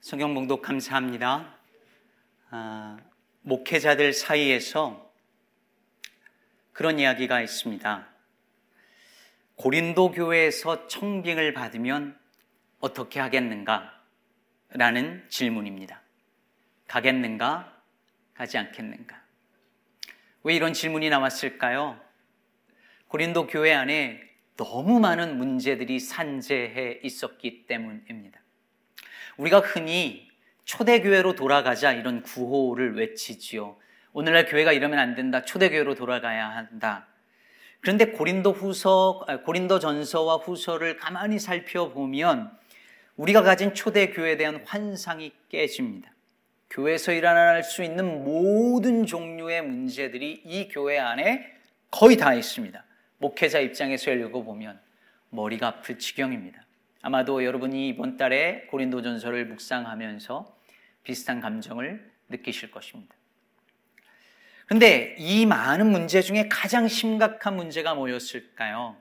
성경 봉독 감사합니다. 아, 목회자들 사이에서 그런 이야기가 있습니다. 고린도 교회에서 청빙을 받으면 어떻게 하겠는가? 라는 질문입니다. 가겠는가? 가지 않겠는가? 왜 이런 질문이 나왔을까요? 고린도 교회 안에 너무 많은 문제들이 산재해 있었기 때문입니다. 우리가 흔히 초대교회로 돌아가자 이런 구호를 외치지요. 오늘날 교회가 이러면 안 된다. 초대교회로 돌아가야 한다. 그런데 고린도 후서, 아, 고린도 전서와 후서를 가만히 살펴보면 우리가 가진 초대교회에 대한 환상이 깨집니다. 교회에서 일어날 수 있는 모든 종류의 문제들이 이 교회 안에 거의 다 있습니다. 목회자 입장에서 읽어보면 머리가 아플 지경입니다. 아마도 여러분이 이번 달에 고린도전서를 묵상하면서 비슷한 감정을 느끼실 것입니다. 그런데 이 많은 문제 중에 가장 심각한 문제가 뭐였을까요?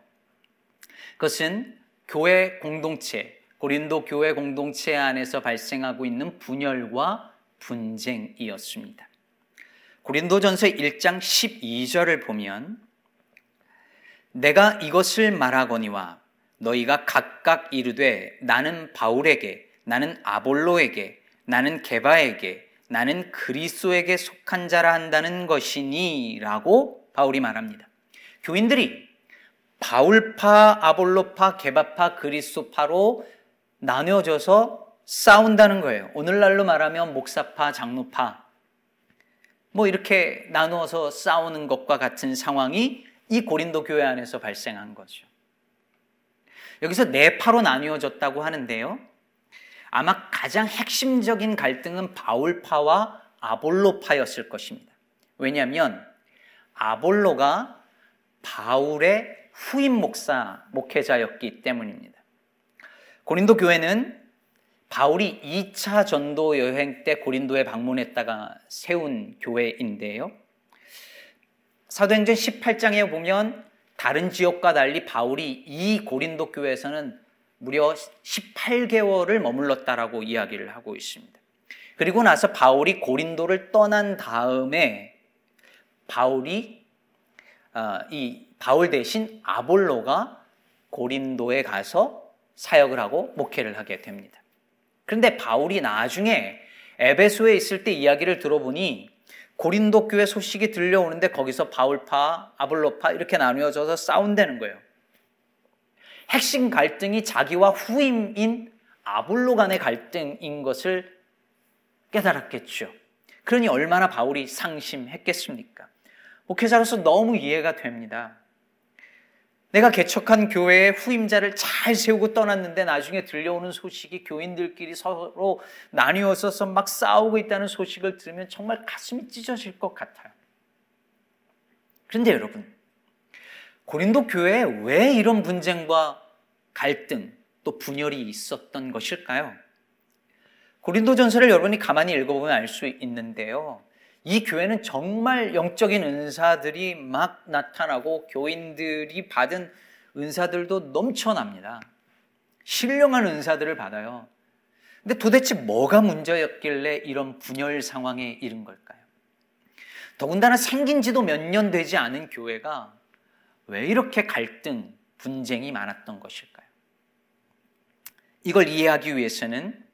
그것은 교회 공동체, 고린도 교회 공동체 안에서 발생하고 있는 분열과 분쟁이었습니다. 고린도전서 1장 12절을 보면 내가 이것을 말하거니와 너희가 각각 이르되 나는 바울에게 나는 아볼로에게 나는 게바에게 나는 그리스도에게 속한 자라 한다는 것이니라고 바울이 말합니다. 교인들이 바울파, 아볼로파, 게바파, 그리스도파로 나뉘어져서 싸운다는 거예요. 오늘날로 말하면 목사파, 장로파 뭐 이렇게 나누어서 싸우는 것과 같은 상황이 이 고린도 교회 안에서 발생한 거죠. 여기서 네 파로 나뉘어졌다고 하는데요. 아마 가장 핵심적인 갈등은 바울파와 아볼로파였을 것입니다. 왜냐하면 아볼로가 바울의 후임 목사, 목회자였기 때문입니다. 고린도 교회는 바울이 2차 전도 여행 때 고린도에 방문했다가 세운 교회인데요. 사도행전 18장에 보면 다른 지역과 달리 바울이 이 고린도 교회에서는 무려 18개월을 머물렀다라고 이야기를 하고 있습니다. 그리고 나서 바울이 고린도를 떠난 다음에 바울이 어, 이 바울 대신 아볼로가 고린도에 가서 사역을 하고 목회를 하게 됩니다. 그런데 바울이 나중에 에베소에 있을 때 이야기를 들어보니 고린도 교회 소식이 들려오는데 거기서 바울파, 아볼로파 이렇게 나누어져서 싸운다는 거예요. 핵심 갈등이 자기와 후임인 아볼로 간의 갈등인 것을 깨달았겠죠. 그러니 얼마나 바울이 상심했겠습니까? 목회자로서 너무 이해가 됩니다. 내가 개척한 교회의 후임자를 잘 세우고 떠났는데 나중에 들려오는 소식이 교인들끼리 서로 나뉘어서 막 싸우고 있다는 소식을 들으면 정말 가슴이 찢어질 것 같아요. 그런데 여러분, 고린도 교회에 왜 이런 분쟁과 갈등 또 분열이 있었던 것일까요? 고린도 전서를 여러분이 가만히 읽어보면 알 수 있는데요. 이 교회는 정말 영적인 은사들이 막 나타나고 교인들이 받은 은사들도 넘쳐납니다. 신령한 은사들을 받아요. 근데 도대체 뭐가 문제였길래 이런 분열 상황에 이른 걸까요? 더군다나 생긴 지도 몇 년 되지 않은 교회가 왜 이렇게 갈등, 분쟁이 많았던 것일까요? 이걸 이해하기 위해서는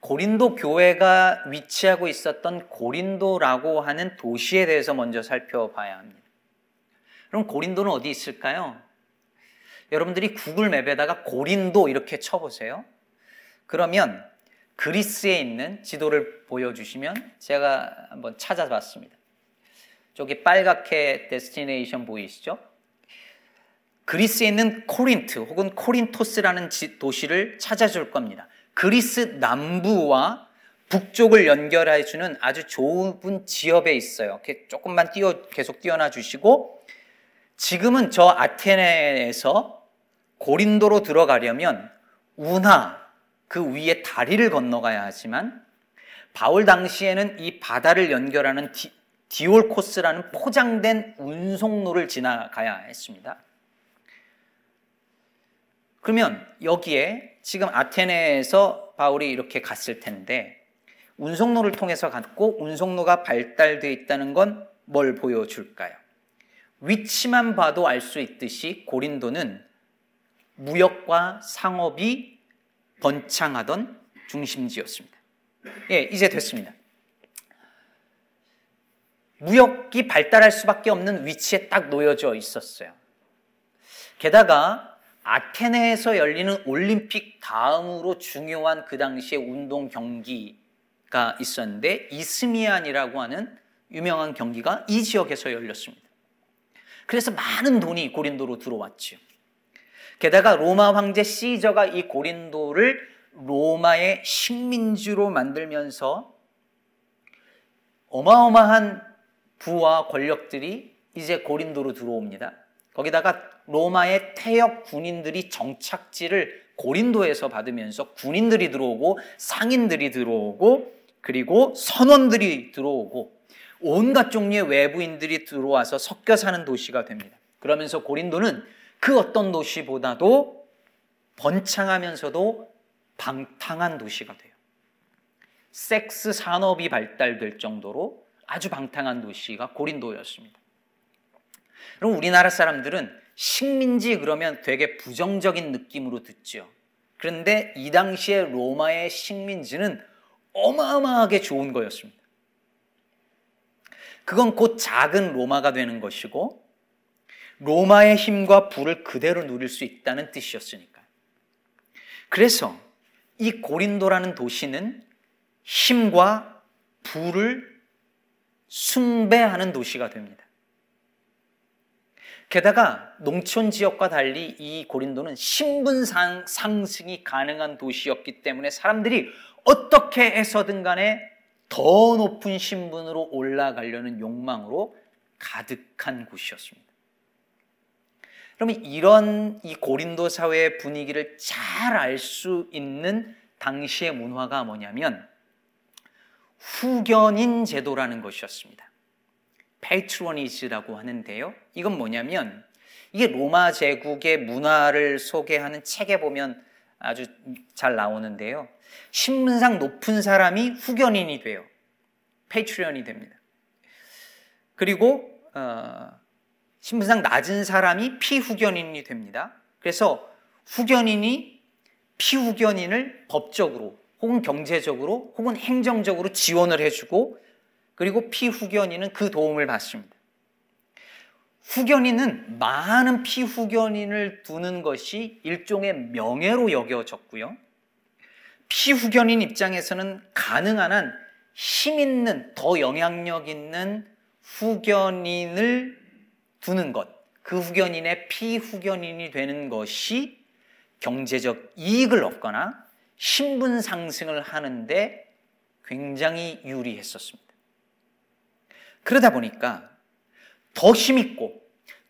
고린도 교회가 위치하고 있었던 고린도라고 하는 도시에 대해서 먼저 살펴봐야 합니다. 그럼 고린도는 어디 있을까요? 여러분들이 구글 맵에다가 고린도 이렇게 쳐보세요. 그러면 그리스에 있는 지도를 보여주시면 제가 한번 찾아봤습니다. 저기 빨갛게 destination 보이시죠? 그리스에 있는 코린트 혹은 코린토스라는 도시를 찾아줄 겁니다. 그리스 남부와 북쪽을 연결해 주는 아주 좁은 지역에 있어요. 조금만 띄어 계속 띄어놔 주시고 지금은 저 아테네에서 고린도로 들어가려면 운하 그 위에 다리를 건너가야 하지만 바울 당시에는 이 바다를 연결하는 디, 디올코스라는 포장된 운송로를 지나가야 했습니다. 그러면 여기에 지금 아테네에서 바울이 이렇게 갔을 텐데 운송로를 통해서 갔고 운송로가 발달되어 있다는 건 뭘 보여줄까요? 위치만 봐도 알 수 있듯이 고린도는 무역과 상업이 번창하던 중심지였습니다. 예, 이제 됐습니다. 무역이 발달할 수밖에 없는 위치에 딱 놓여져 있었어요. 게다가 아테네에서 열리는 올림픽 다음으로 중요한 그 당시의 운동 경기가 있었는데 이스미안이라고 하는 유명한 경기가 이 지역에서 열렸습니다. 그래서 많은 돈이 고린도로 들어왔죠. 게다가 로마 황제 시저가 이 고린도를 로마의 식민지로 만들면서 어마어마한 부와 권력들이 이제 고린도로 들어옵니다. 거기다가 로마의 태역 군인들이 정착지를 고린도에서 받으면서 군인들이 들어오고 상인들이 들어오고 그리고 선원들이 들어오고 온갖 종류의 외부인들이 들어와서 섞여 사는 도시가 됩니다. 그러면서 고린도는 그 어떤 도시보다도 번창하면서도 방탕한 도시가 돼요. 섹스 산업이 발달될 정도로 아주 방탕한 도시가 고린도였습니다. 그럼 우리나라 사람들은 식민지 그러면 되게 부정적인 느낌으로 듣죠. 그런데 이 당시에 로마의 식민지는 어마어마하게 좋은 거였습니다. 그건 곧 작은 로마가 되는 것이고 로마의 힘과 부를 그대로 누릴 수 있다는 뜻이었으니까. 그래서 이 고린도라는 도시는 힘과 부를 숭배하는 도시가 됩니다. 게다가 농촌 지역과 달리 이 고린도는 신분 상승이 가능한 도시였기 때문에 사람들이 어떻게 해서든 간에 더 높은 신분으로 올라가려는 욕망으로 가득한 곳이었습니다. 그러면 이런 이 고린도 사회의 분위기를 잘 알 수 있는 당시의 문화가 뭐냐면 후견인 제도라는 것이었습니다. patronage라고 하는데요. 이건 뭐냐면 이게 로마 제국의 문화를 소개하는 책에 보면 아주 잘 나오는데요. 신분상 높은 사람이 후견인이 돼요. patron이 됩니다. 그리고 어, 신분상 낮은 사람이 피후견인이 됩니다. 그래서 후견인이 피후견인을 법적으로 혹은 경제적으로 혹은 행정적으로 지원을 해주고 그리고 피후견인은 그 도움을 받습니다. 후견인은 많은 피후견인을 두는 것이 일종의 명예로 여겨졌고요. 피후견인 입장에서는 가능한 한 힘 있는, 더 영향력 있는 후견인을 두는 것, 그 후견인의 피후견인이 되는 것이 경제적 이익을 얻거나 신분 상승을 하는데 굉장히 유리했었습니다. 그러다 보니까 더 힘있고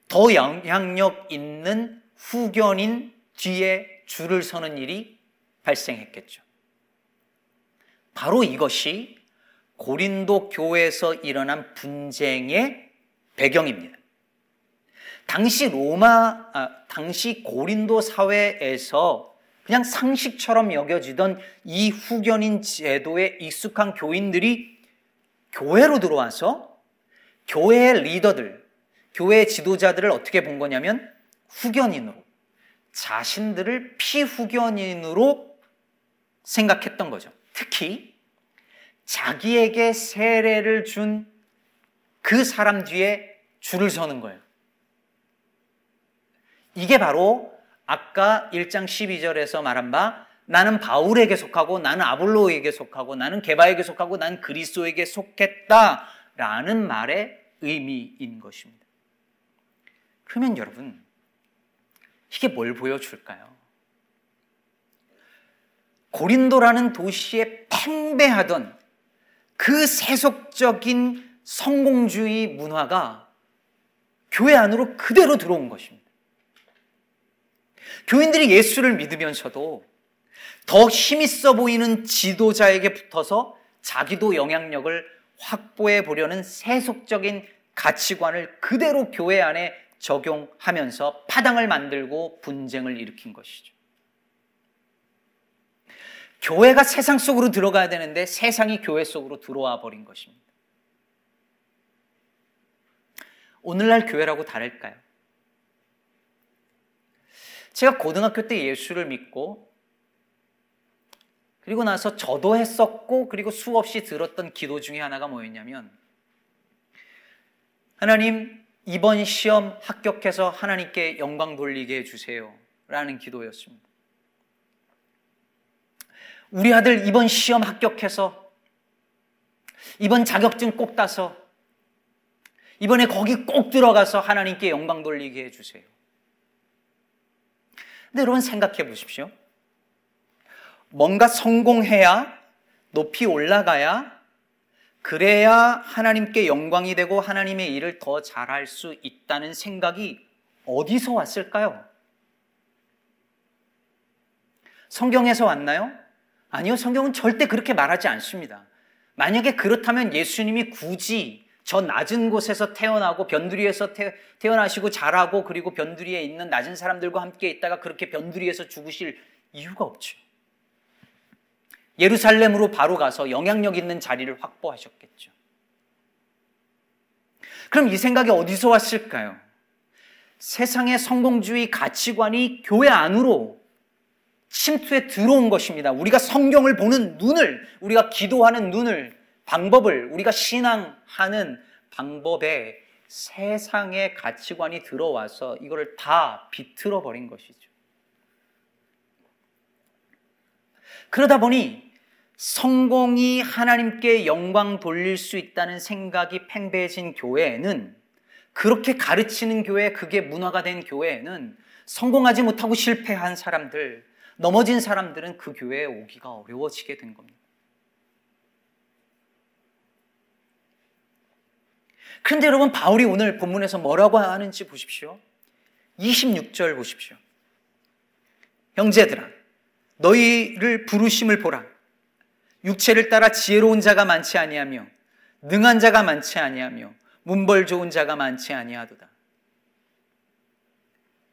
더 영향력 있는 후견인 뒤에 줄을 서는 일이 발생했겠죠. 바로 이것이 고린도 교회에서 일어난 분쟁의 배경입니다. 당시 로마, 아, 당시 고린도 사회에서 그냥 상식처럼 여겨지던 이 후견인 제도에 익숙한 교인들이 교회로 들어와서 교회의 리더들, 교회 지도자들을 어떻게 본 거냐면 후견인으로, 자신들을 피후견인으로 생각했던 거죠. 특히 자기에게 세례를 준 그 사람 뒤에 줄을 서는 거예요. 이게 바로 아까 1장 12절에서 말한 바 나는 바울에게 속하고 나는 아볼로에게 속하고 나는 게바에게 속하고 나는 그리스도에게 속했다 라는 말의 의미인 것입니다. 그러면 여러분, 이게 뭘 보여줄까요? 고린도라는 도시에 팽배하던 그 세속적인 성공주의 문화가 교회 안으로 그대로 들어온 것입니다. 교인들이 예수를 믿으면서도 더 힘있어 보이는 지도자에게 붙어서 자기도 영향력을 확보해 보려는 세속적인 가치관을 그대로 교회 안에 적용하면서 파당을 만들고 분쟁을 일으킨 것이죠. 교회가 세상 속으로 들어가야 되는데 세상이 교회 속으로 들어와 버린 것입니다. 오늘날 교회라고 다를까요? 제가 고등학교 때 예수를 믿고 그리고 나서 저도 했었고 그리고 수없이 들었던 기도 중에 하나가 뭐였냐면 하나님 이번 시험 합격해서 하나님께 영광 돌리게 해주세요 라는 기도였습니다. 우리 아들 이번 시험 합격해서 이번 자격증 꼭 따서 이번에 거기 꼭 들어가서 하나님께 영광 돌리게 해주세요. 근데 여러분 생각해 보십시오. 뭔가 성공해야 높이 올라가야 그래야 하나님께 영광이 되고 하나님의 일을 더 잘할 수 있다는 생각이 어디서 왔을까요? 성경에서 왔나요? 아니요, 성경은 절대 그렇게 말하지 않습니다. 만약에 그렇다면 예수님이 굳이 저 낮은 곳에서 태어나고 변두리에서 태, 어나시고 자라고 그리고 변두리에 있는 낮은 사람들과 함께 있다가 그렇게 변두리에서 죽으실 이유가 없죠. 예루살렘으로 바로 가서 영향력 있는 자리를 확보하셨겠죠. 그럼 이 생각이 어디서 왔을까요? 세상의 성공주의 가치관이 교회 안으로 침투에 들어온 것입니다. 우리가 성경을 보는 눈을, 우리가 기도하는 눈을, 방법을, 우리가 신앙하는 방법에 세상의 가치관이 들어와서 이거를 다 비틀어 버린 것이죠. 그러다 보니 성공이 하나님께 영광 돌릴 수 있다는 생각이 팽배해진 교회에는 그렇게 가르치는 교회, 그게 문화가 된 교회에는 성공하지 못하고 실패한 사람들, 넘어진 사람들은 그 교회에 오기가 어려워지게 된 겁니다. 그런데 여러분, 바울이 오늘 본문에서 뭐라고 하는지 보십시오. 26절 보십시오. 형제들아, 너희를 부르심을 보라. 육체를 따라 지혜로운 자가 많지 아니하며 능한 자가 많지 아니하며 문벌 좋은 자가 많지 아니하도다.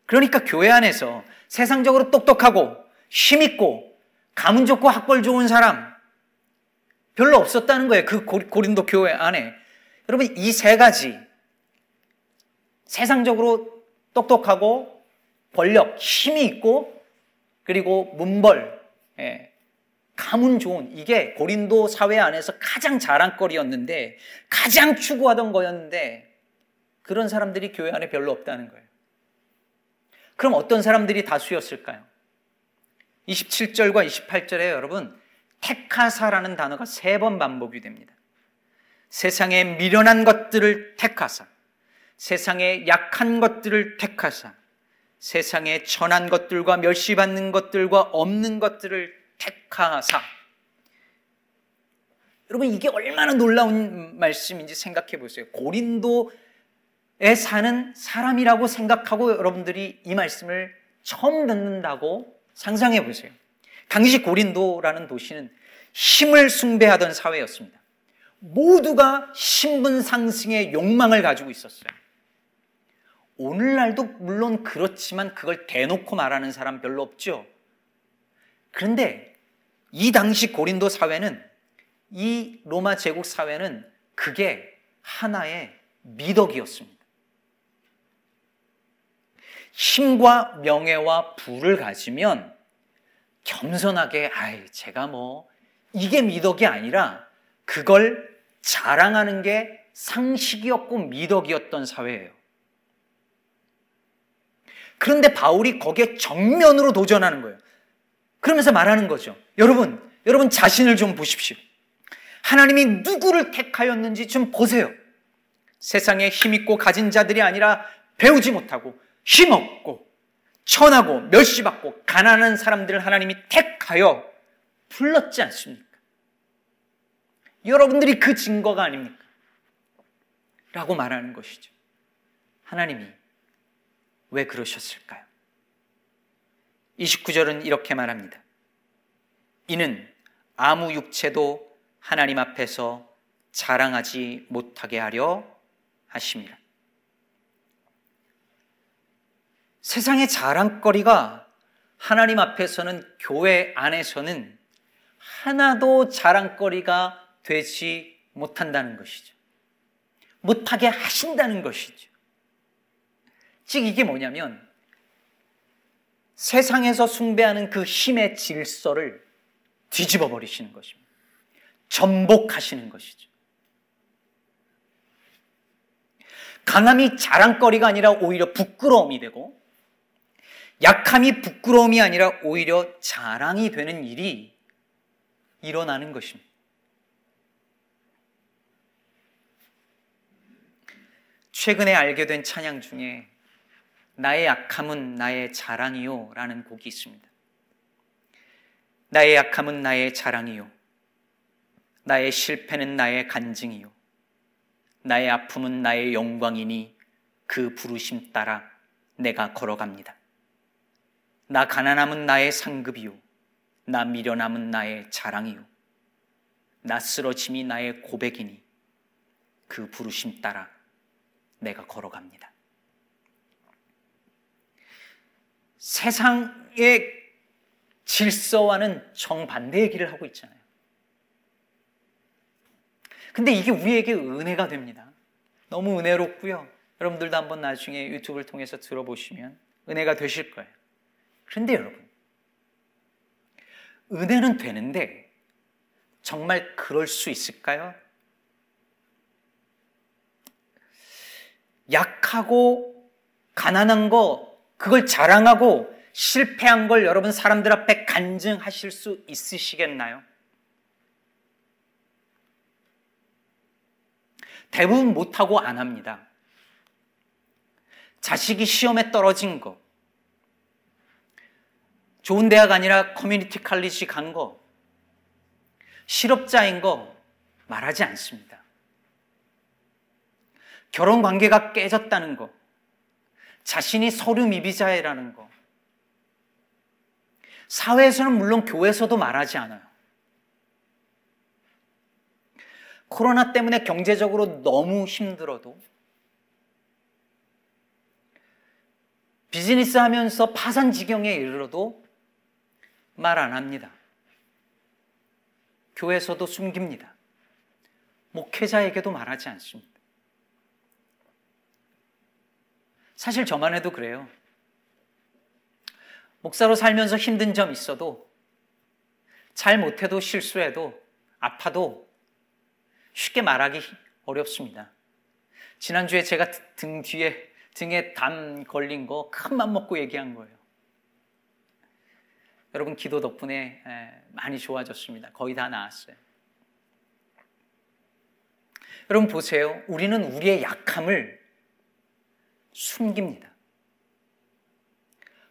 그러니까 교회 안에서 세상적으로 똑똑하고 힘있고 가문 좋고 학벌 좋은 사람 별로 없었다는 거예요. 그 고린도 교회 안에. 여러분 이 세 가지 세상적으로 똑똑하고 권력, 힘이 있고 그리고 문벌, 예, 가문 좋은 이게 고린도 사회 안에서 가장 자랑거리였는데 가장 추구하던 거였는데 그런 사람들이 교회 안에 별로 없다는 거예요. 그럼 어떤 사람들이 다수였을까요? 27절과 28절에 여러분 택하사라는 단어가 세 번 반복이 됩니다. 세상에 미련한 것들을 택하사 세상에 약한 것들을 택하사 세상에 천한 것들과 멸시받는 것들과 없는 것들을 택하사. 여러분 이게 얼마나 놀라운 말씀인지 생각해 보세요. 고린도에 사는 사람이라고 생각하고 여러분들이 이 말씀을 처음 듣는다고 상상해 보세요. 당시 고린도라는 도시는 힘을 숭배하던 사회였습니다. 모두가 신분 상승의 욕망을 가지고 있었어요. 오늘날도 물론 그렇지만 그걸 대놓고 말하는 사람 별로 없죠. 그런데 이 당시 고린도 사회는 이 로마 제국 사회는 그게 하나의 미덕이었습니다. 힘과 명예와 부를 가지면 겸손하게 아이 제가 뭐 이게 미덕이 아니라 그걸 자랑하는 게 상식이었고 미덕이었던 사회예요. 그런데 바울이 거기에 정면으로 도전하는 거예요. 그러면서 말하는 거죠. 여러분, 여러분 자신을 좀 보십시오. 하나님이 누구를 택하였는지 좀 보세요. 세상에 힘있고 가진 자들이 아니라 배우지 못하고 힘없고 천하고 멸시받고 가난한 사람들을 하나님이 택하여 불렀지 않습니까? 여러분들이 그 증거가 아닙니까? 라고 말하는 것이죠. 하나님이 왜 그러셨을까요? 29절은 이렇게 말합니다. 이는 아무 육체도 하나님 앞에서 자랑하지 못하게 하려 하심이라. 세상의 자랑거리가 하나님 앞에서는 교회 안에서는 하나도 자랑거리가 되지 못한다는 것이죠. 못하게 하신다는 것이죠. 즉, 이게 뭐냐면 세상에서 숭배하는 그 힘의 질서를 뒤집어 버리시는 것입니다. 전복하시는 것이죠. 강함이 자랑거리가 아니라 오히려 부끄러움이 되고 약함이 부끄러움이 아니라 오히려 자랑이 되는 일이 일어나는 것입니다. 최근에 알게 된 찬양 중에 나의 약함은 나의 자랑이요 라는 곡이 있습니다. 나의 약함은 나의 자랑이요. 나의 실패는 나의 간증이요. 나의 아픔은 나의 영광이니 그 부르심 따라 내가 걸어갑니다. 나 가난함은 나의 상급이요. 나 미련함은 나의 자랑이요. 나 쓰러짐이 나의 고백이니 그 부르심 따라 내가 걸어갑니다. 세상의 질서와는 정반대의 길을 하고 있잖아요. 근데 이게 우리에게 은혜가 됩니다. 너무 은혜롭고요. 여러분들도 한번 나중에 유튜브를 통해서 들어보시면 은혜가 되실 거예요. 그런데 여러분, 은혜는 되는데 정말 그럴 수 있을까요? 약하고 가난한 거, 그걸 자랑하고 실패한 걸 여러분 사람들 앞에 간증하실 수 있으시겠나요? 대부분 못하고 안 합니다. 자식이 시험에 떨어진 거, 좋은 대학 아니라 커뮤니티 칼리지 간 거, 실업자인 거 말하지 않습니다. 결혼 관계가 깨졌다는 거, 자신이 서류 미비자라는 거, 사회에서는 물론 교회에서도 말하지 않아요. 코로나 때문에 경제적으로 너무 힘들어도 비즈니스 하면서 파산 지경에 이르러도 말 안 합니다. 교회에서도 숨깁니다. 목회자에게도 말하지 않습니다. 사실 저만 해도 그래요. 목사로 살면서 힘든 점 있어도 잘 못해도 실수해도 아파도 쉽게 말하기 어렵습니다. 지난주에 제가 등 뒤에 등에 담 걸린 거 큰 맘 먹고 얘기한 거예요. 여러분 기도 덕분에 많이 좋아졌습니다. 거의 다 나았어요. 여러분 보세요. 우리는 우리의 약함을 숨깁니다.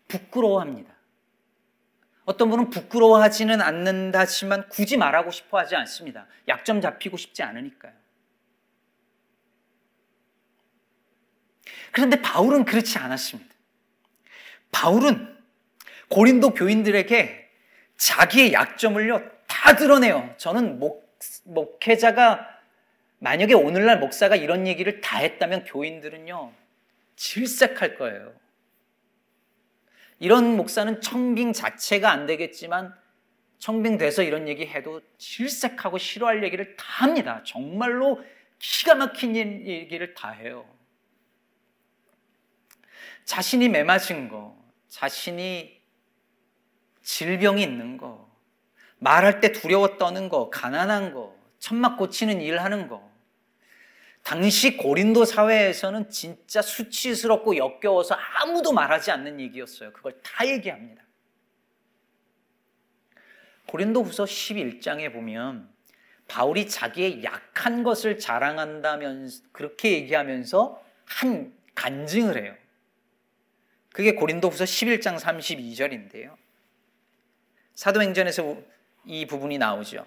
부끄러워합니다. 어떤 분은 부끄러워하지는 않는다지만 굳이 말하고 싶어 하지 않습니다. 약점 잡히고 싶지 않으니까요. 그런데 바울은 그렇지 않았습니다. 바울은 고린도 교인들에게 자기의 약점을요, 다 드러내요. 저는 목, 목회자가, 만약에 오늘날 목사가 이런 얘기를 다 했다면 교인들은요, 질색할 거예요. 이런 목사는 청빙 자체가 안 되겠지만 청빙 돼서 이런 얘기 해도 질색하고 싫어할 얘기를 다 합니다. 정말로 기가 막힌 얘기를 다 해요. 자신이 매 맞은 거, 자신이 질병이 있는 거, 말할 때 두려워 떠는 거, 가난한 거, 천막 고치는 일 하는 거, 당시 고린도 사회에서는 진짜 수치스럽고 역겨워서 아무도 말하지 않는 얘기였어요. 그걸 다 얘기합니다. 고린도 후서 11장에 보면 바울이 자기의 약한 것을 자랑한다면 그렇게 얘기하면서 한 간증을 해요. 그게 고린도 후서 11장 32절인데요. 사도행전에서 이 부분이 나오죠.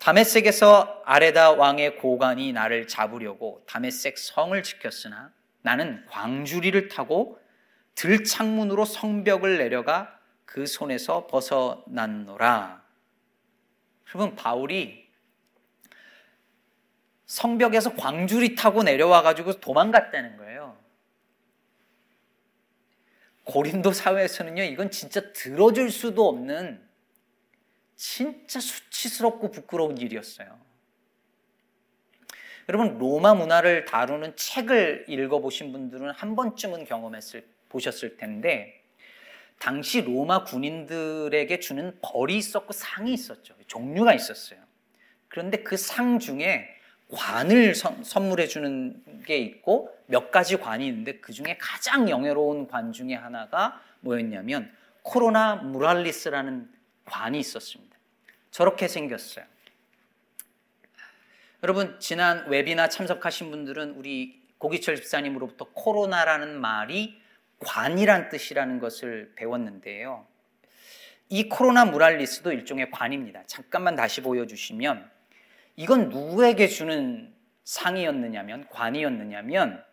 다메섹에서 아레다 왕의 고관이 나를 잡으려고 다메섹 성을 지켰으나 나는 광주리를 타고 들창문으로 성벽을 내려가 그 손에서 벗어났노라. 여러분 바울이 성벽에서 광주리 타고 내려와 가지고 도망갔다는 거예요. 고린도 사회에서는요, 이건 진짜 들어줄 수도 없는 진짜 수치스럽고 부끄러운 일이었어요. 여러분 로마 문화를 다루는 책을 읽어보신 분들은 한 번쯤은 경험했을 보셨을 텐데 당시 로마 군인들에게 주는 벌이 있었고 상이 있었죠. 종류가 있었어요. 그런데 그 상 중에 관을 선, 선물해 주는 게 있고 몇 가지 관이 있는데 그 중에 가장 영예로운 관 중에 하나가 뭐였냐면 코로나 무랄리스라는 관이 있었습니다. 저렇게 생겼어요. 여러분 지난 웹이나 참석하신 분들은 우리 고기철 집사님으로부터 코로나라는 말이 관이란 뜻이라는 것을 배웠는데요. 이 코로나 무랄리스도 일종의 관입니다. 잠깐만 다시 보여주시면 이건 누구에게 주는 상이었느냐면 관이었느냐면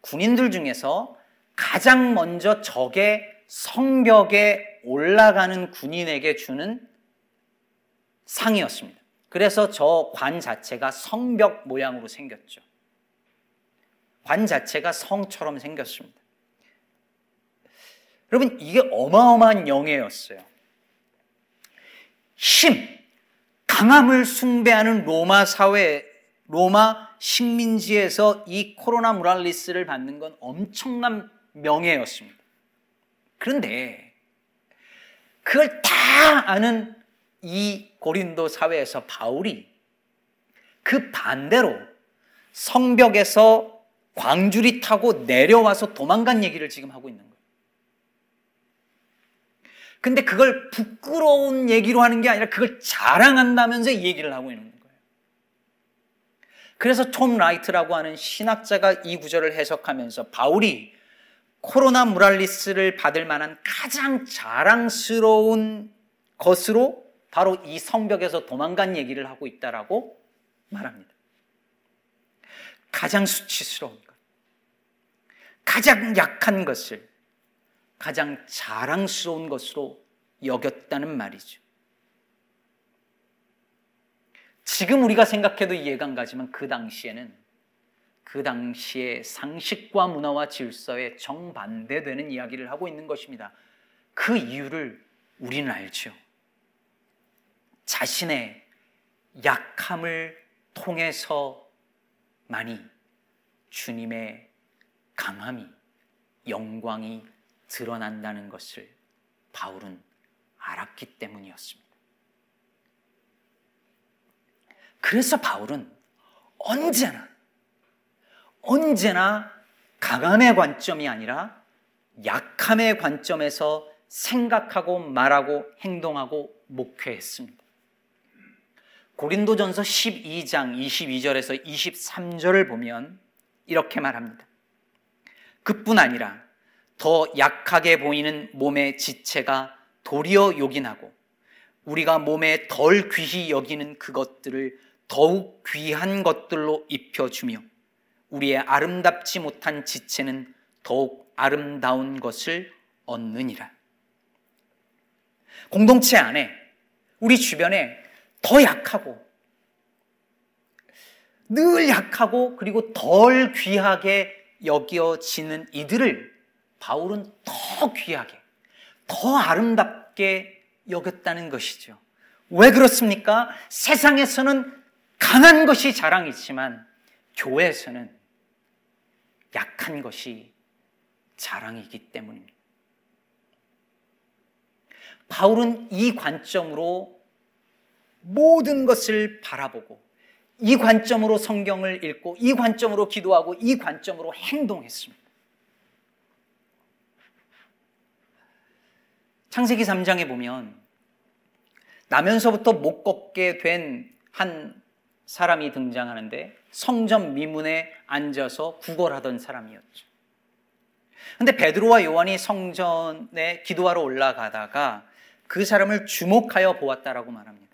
군인들 중에서 가장 먼저 적의 성벽에 올라가는 군인에게 주는 상이었습니다. 그래서 저 관 자체가 성벽 모양으로 생겼죠. 관 자체가 성처럼 생겼습니다. 여러분, 이게 어마어마한 영예였어요. 힘, 강함을 숭배하는 로마 사회, 로마 식민지에서 이 코로나 무랄리스를 받는 건 엄청난 명예였습니다. 그런데 그걸 다 아는 이 고린도 사회에서 바울이 그 반대로 성벽에서 광주리 타고 내려와서 도망간 얘기를 지금 하고 있는 거예요. 근데 그걸 부끄러운 얘기로 하는 게 아니라 그걸 자랑한다면서 얘기를 하고 있는 거예요. 그래서 톰 라이트라고 하는 신학자가 이 구절을 해석하면서 바울이 코로나 무랄리스를 받을 만한 가장 자랑스러운 것으로 바로 이 성벽에서 도망간 얘기를 하고 있다라고 말합니다. 가장 수치스러운 것, 가장 약한 것을 가장 자랑스러운 것으로 여겼다는 말이죠. 지금 우리가 생각해도 이해가 안 가지만 그 당시에는 그 당시의 상식과 문화와 질서에 정반대되는 이야기를 하고 있는 것입니다. 그 이유를 우리는 알죠. 자신의 약함을 통해서 많이 주님의 강함이 영광이 드러난다는 것을 바울은 알았기 때문이었습니다. 그래서 바울은 언제나 언제나 강함의 관점이 아니라 약함의 관점에서 생각하고 말하고 행동하고 목회했습니다. 고린도전서 12장 22절에서 23절을 보면 이렇게 말합니다. 그뿐 아니라 더 약하게 보이는 몸의 지체가 도리어 요긴하고 우리가 몸에 덜 귀히 여기는 그것들을 더욱 귀한 것들로 입혀주며 우리의 아름답지 못한 지체는 더욱 아름다운 것을 얻느니라. 공동체 안에 우리 주변에 더 약하고 늘 약하고 그리고 덜 귀하게 여겨지는 이들을 바울은 더 귀하게, 더 아름답게 여겼다는 것이죠. 왜 그렇습니까? 세상에서는 강한 것이 자랑이지만 교회에서는 약한 것이 자랑이기 때문입니다. 바울은 이 관점으로 모든 것을 바라보고 이 관점으로 성경을 읽고 이 관점으로 기도하고 이 관점으로 행동했습니다. 창세기 3장에 보면 나면서부터 못 걷게 된 한 사람이 등장하는데 성전 미문에 앉아서 구걸하던 사람이었죠. 근데 베드로와 요한이 성전에 기도하러 올라가다가 그 사람을 주목하여 보았다라고 말합니다.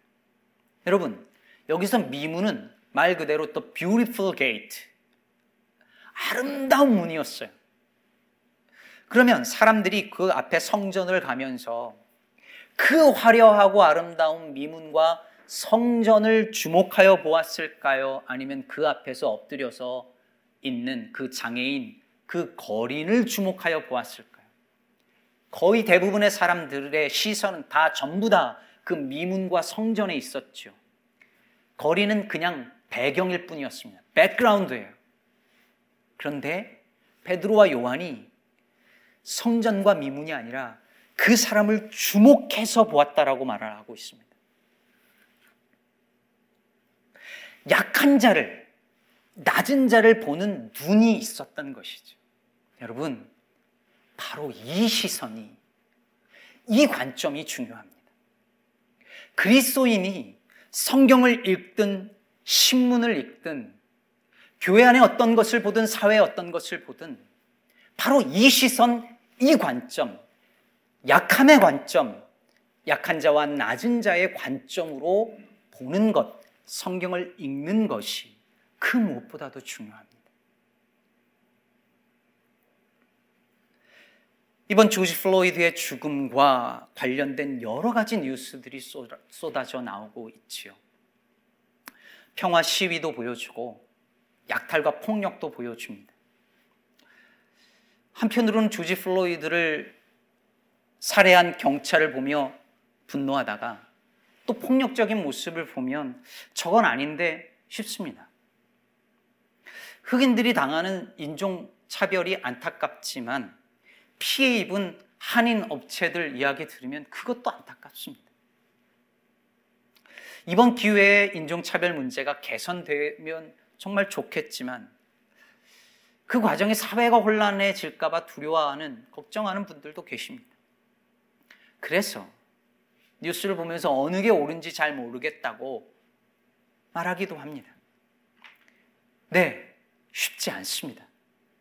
여러분, 여기서 미문은 말 그대로 또 beautiful gate. 아름다운 문이었어요. 그러면 사람들이 그 앞에 성전을 가면서 그 화려하고 아름다운 미문과 성전을 주목하여 보았을까요? 아니면 그 앞에서 엎드려서 있는 그 장애인, 그 거린을 주목하여 보았을까요? 거의 대부분의 사람들의 시선은 다 전부 다 그 미문과 성전에 있었죠. 거리는 그냥 배경일 뿐이었습니다. 백그라운드예요. 그런데 베드로와 요한이 성전과 미문이 아니라 그 사람을 주목해서 보았다라고 말을 하고 있습니다. 약한 자를, 낮은 자를 보는 눈이 있었던 것이죠. 여러분, 바로 이 시선이, 이 관점이 중요합니다. 그리스도인이 성경을 읽든 신문을 읽든 교회 안에 어떤 것을 보든 사회에 어떤 것을 보든 바로 이 시선, 이 관점, 약함의 관점, 약한 자와 낮은 자의 관점으로 보는 것, 성경을 읽는 것이 그 무엇보다도 중요합니다. 이번 조지 플로이드의 죽음과 관련된 여러 가지 뉴스들이 쏟아져 나오고 있지요. 평화 시위도 보여주고 약탈과 폭력도 보여줍니다. 한편으로는 조지 플로이드를 살해한 경찰을 보며 분노하다가 또 폭력적인 모습을 보면 저건 아닌데 싶습니다. 흑인들이 당하는 인종 차별이 안타깝지만 피해 입은 한인 업체들 이야기 들으면 그것도 안타깝습니다. 이번 기회에 인종차별 문제가 개선되면 정말 좋겠지만 그 과정에 사회가 혼란해질까봐 두려워하는, 걱정하는 분들도 계십니다. 그래서 뉴스를 보면서 어느 게 옳은지 잘 모르겠다고 말하기도 합니다. 네, 쉽지 않습니다.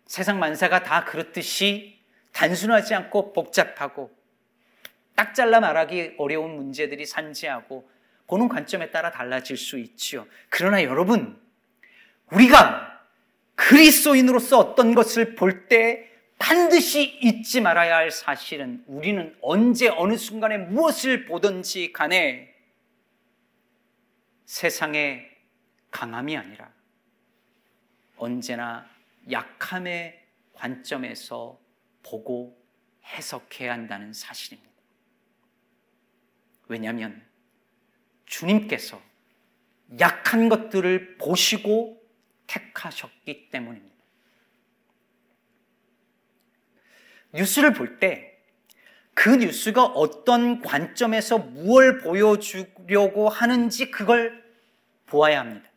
세상 만사가 다 그렇듯이 단순하지 않고 복잡하고 딱 잘라 말하기 어려운 문제들이 산지하고 보는 관점에 따라 달라질 수 있지요. 그러나 여러분, 우리가 그리스도인으로서 어떤 것을 볼 때 반드시 잊지 말아야 할 사실은 우리는 언제 어느 순간에 무엇을 보든지 간에 세상의 강함이 아니라 언제나 약함의 관점에서 보고 해석해야 한다는 사실입니다. 왜냐하면 주님께서 약한 것들을 보시고 택하셨기 때문입니다. 뉴스를 볼 때 그 뉴스가 어떤 관점에서 무엇을 보여주려고 하는지 그걸 보아야 합니다.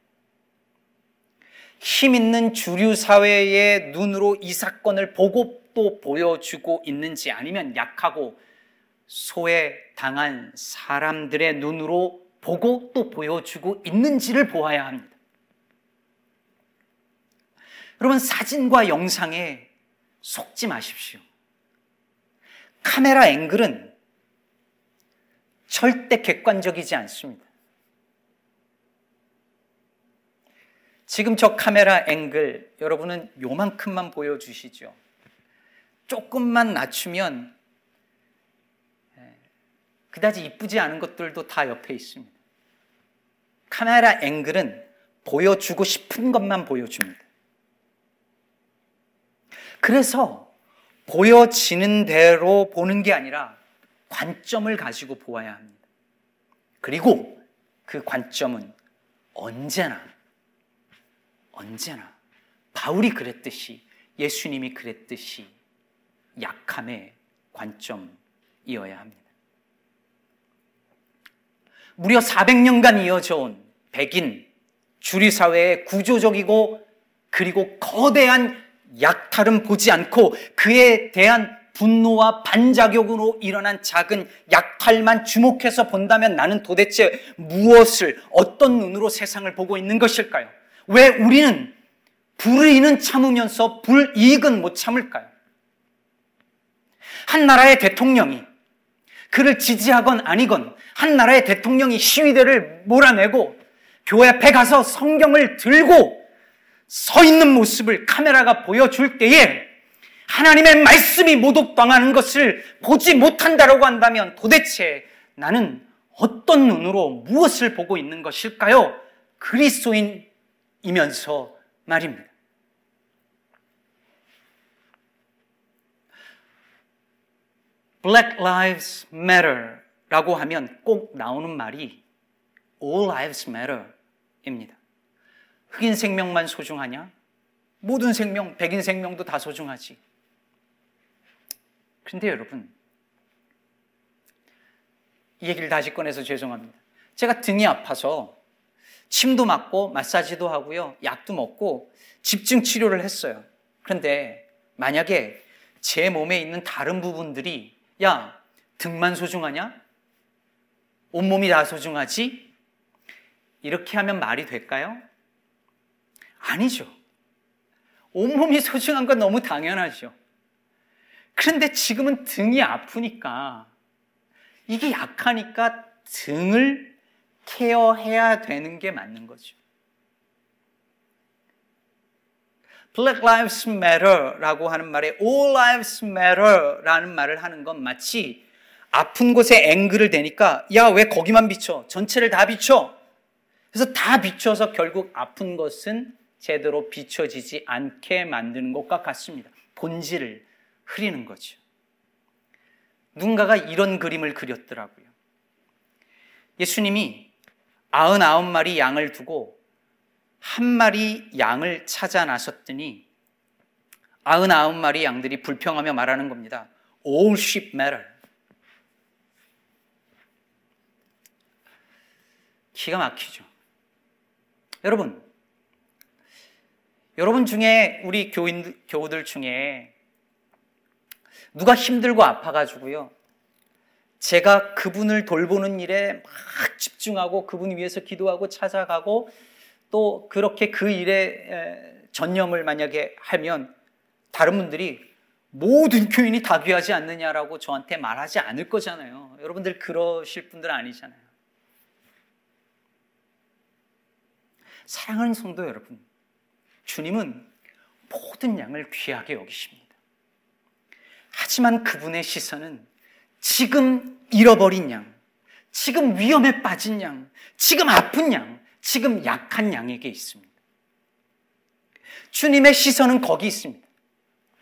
힘 있는 주류 사회의 눈으로 이 사건을 보고 또 보여주고 있는지 아니면 약하고 소외당한 사람들의 눈으로 보고 또 보여주고 있는지를 보아야 합니다. 여러분, 사진과 영상에 속지 마십시오. 카메라 앵글은 절대 객관적이지 않습니다. 지금 저 카메라 앵글 여러분은 요만큼만 보여주시죠. 조금만 낮추면 그다지 이쁘지 않은 것들도 다 옆에 있습니다. 카메라 앵글은 보여주고 싶은 것만 보여줍니다. 그래서 보여지는 대로 보는 게 아니라 관점을 가지고 보아야 합니다. 그리고 그 관점은 언제나, 언제나 바울이 그랬듯이 예수님이 그랬듯이 약함의 관점이어야 합니다. 무려 400년간 이어져 온 백인 주류 사회의 구조적이고 그리고 거대한 약탈은 보지 않고 그에 대한 분노와 반작용으로 일어난 작은 약탈만 주목해서 본다면 나는 도대체 무엇을 어떤 눈으로 세상을 보고 있는 것일까요? 왜 우리는 불의는 참으면서 불이익은 못 참을까요? 한 나라의 대통령이 그를 지지하건 아니건 한 나라의 대통령이 시위대를 몰아내고 교회 앞에 가서 성경을 들고 서 있는 모습을 카메라가 보여줄 때에 하나님의 말씀이 모독당하는 것을 보지 못한다라고 한다면 도대체 나는 어떤 눈으로 무엇을 보고 있는 것일까요? 그리스도인이면서 말입니다. Black Lives Matter 라고 하면 꼭 나오는 말이 All lives matter 입니다. 흑인 생명만 소중하냐? 모든 생명, 백인 생명도 다 소중하지. 근데 여러분, 이 얘기를 다시 꺼내서 죄송합니다. 제가 등이 아파서 침도 맞고 마사지도 하고요. 약도 먹고 집중 치료를 했어요. 그런데 만약에 제 몸에 있는 다른 부분들이 야, 등만 소중하냐? 온몸이 다 소중하지? 이렇게 하면 말이 될까요? 아니죠. 온몸이 소중한 건 너무 당연하죠. 그런데 지금은 등이 아프니까 이게 약하니까 등을 케어해야 되는 게 맞는 거죠. Black Lives Matter라고 하는 말에 All Lives Matter라는 말을 하는 건 마치 아픈 곳에 앵글을 대니까 야 왜 거기만 비춰 전체를 다 비춰 그래서 다 비춰서 결국 아픈 것은 제대로 비춰지지 않게 만드는 것과 같습니다. 본질을 흐리는 거죠. 누군가가 이런 그림을 그렸더라고요. 예수님이 99마리 양을 두고 한 마리 양을 찾아 나섰더니 99마리 양들이 불평하며 말하는 겁니다. All sheep matter. 기가 막히죠. 여러분, 여러분 중에 우리 교인 교우들 중에 누가 힘들고 아파가지고요. 제가 그분을 돌보는 일에 막 집중하고 그분 위해서 기도하고 찾아가고 또 그렇게 그 일에 전념을 만약에 하면 다른 분들이 모든 교인이 다 귀하지 않느냐라고 저한테 말하지 않을 거잖아요. 여러분들 그러실 분들 아니잖아요. 사랑하는 성도 여러분, 주님은 모든 양을 귀하게 여기십니다. 하지만 그분의 시선은 지금 잃어버린 양, 지금 위험에 빠진 양, 지금 아픈 양, 지금 약한 양에게 있습니다. 주님의 시선은 거기 있습니다.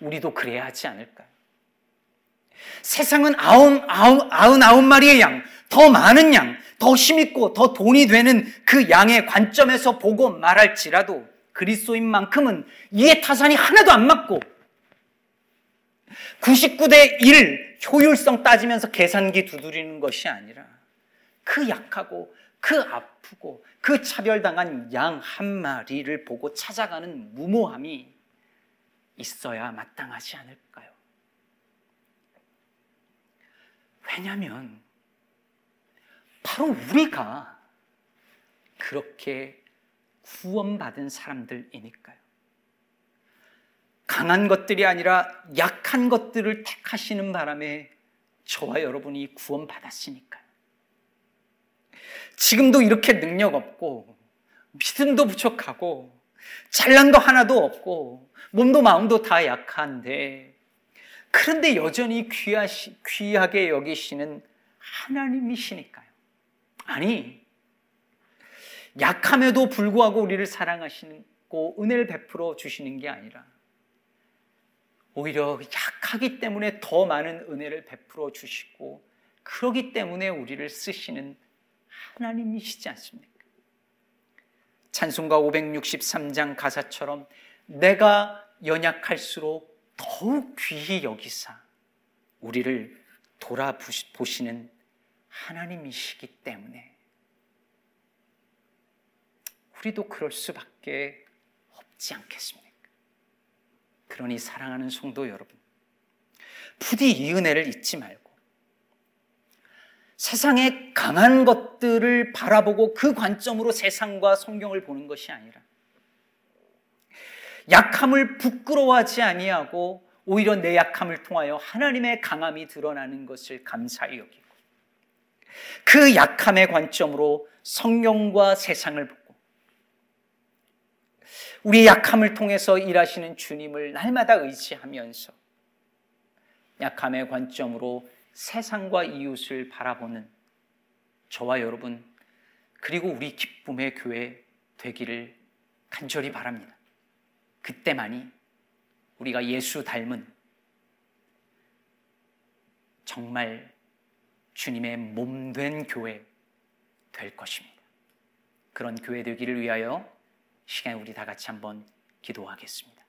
우리도 그래야 하지 않을까요? 세상은 아흔, 아흔, 아흔 아홉 마리의 양, 더 많은 양, 더 힘있고 더 돈이 되는 그 양의 관점에서 보고 말할지라도 그리스도인 만큼은 이해 타산이 하나도 안 맞고 99대 1 효율성 따지면서 계산기 두드리는 것이 아니라 그 약하고 그 아프고 그 차별당한 양 한 마리를 보고 찾아가는 무모함이 있어야 마땅하지 않을까요? 왜냐하면 바로 우리가 그렇게 구원받은 사람들이니까요. 강한 것들이 아니라 약한 것들을 택하시는 바람에 저와 여러분이 구원받았으니까요. 지금도 이렇게 능력 없고, 믿음도 부족하고, 잘난도 하나도 없고, 몸도 마음도 다 약한데, 그런데 여전히 귀하시, 귀하게 여기시는 하나님이시니까요. 아니, 약함에도 불구하고 우리를 사랑하시고 은혜를 베풀어 주시는 게 아니라 오히려 약하기 때문에 더 많은 은혜를 베풀어 주시고 그러기 때문에 우리를 쓰시는 하나님이시지 않습니까? 찬송가 563장 가사처럼 내가 연약할수록 더욱 귀히 여기사 우리를 돌아보시는 하나님이시기 때문에 우리도 그럴 수밖에 없지 않겠습니까? 그러니 사랑하는 성도 여러분, 부디 이 은혜를 잊지 말고 세상의 강한 것들을 바라보고 그 관점으로 세상과 성경을 보는 것이 아니라 약함을 부끄러워하지 아니하고 오히려 내 약함을 통하여 하나님의 강함이 드러나는 것을 감사히 여기고 그 약함의 관점으로 성경과 세상을 보고 우리의 약함을 통해서 일하시는 주님을 날마다 의지하면서 약함의 관점으로 세상과 이웃을 바라보는 저와 여러분 그리고 우리 기쁨의 교회 되기를 간절히 바랍니다. 그때만이 우리가 예수 닮은 정말 주님의 몸 된 교회 될 것입니다. 그런 교회 되기를 위하여 시간에 우리 다 같이 한번 기도하겠습니다.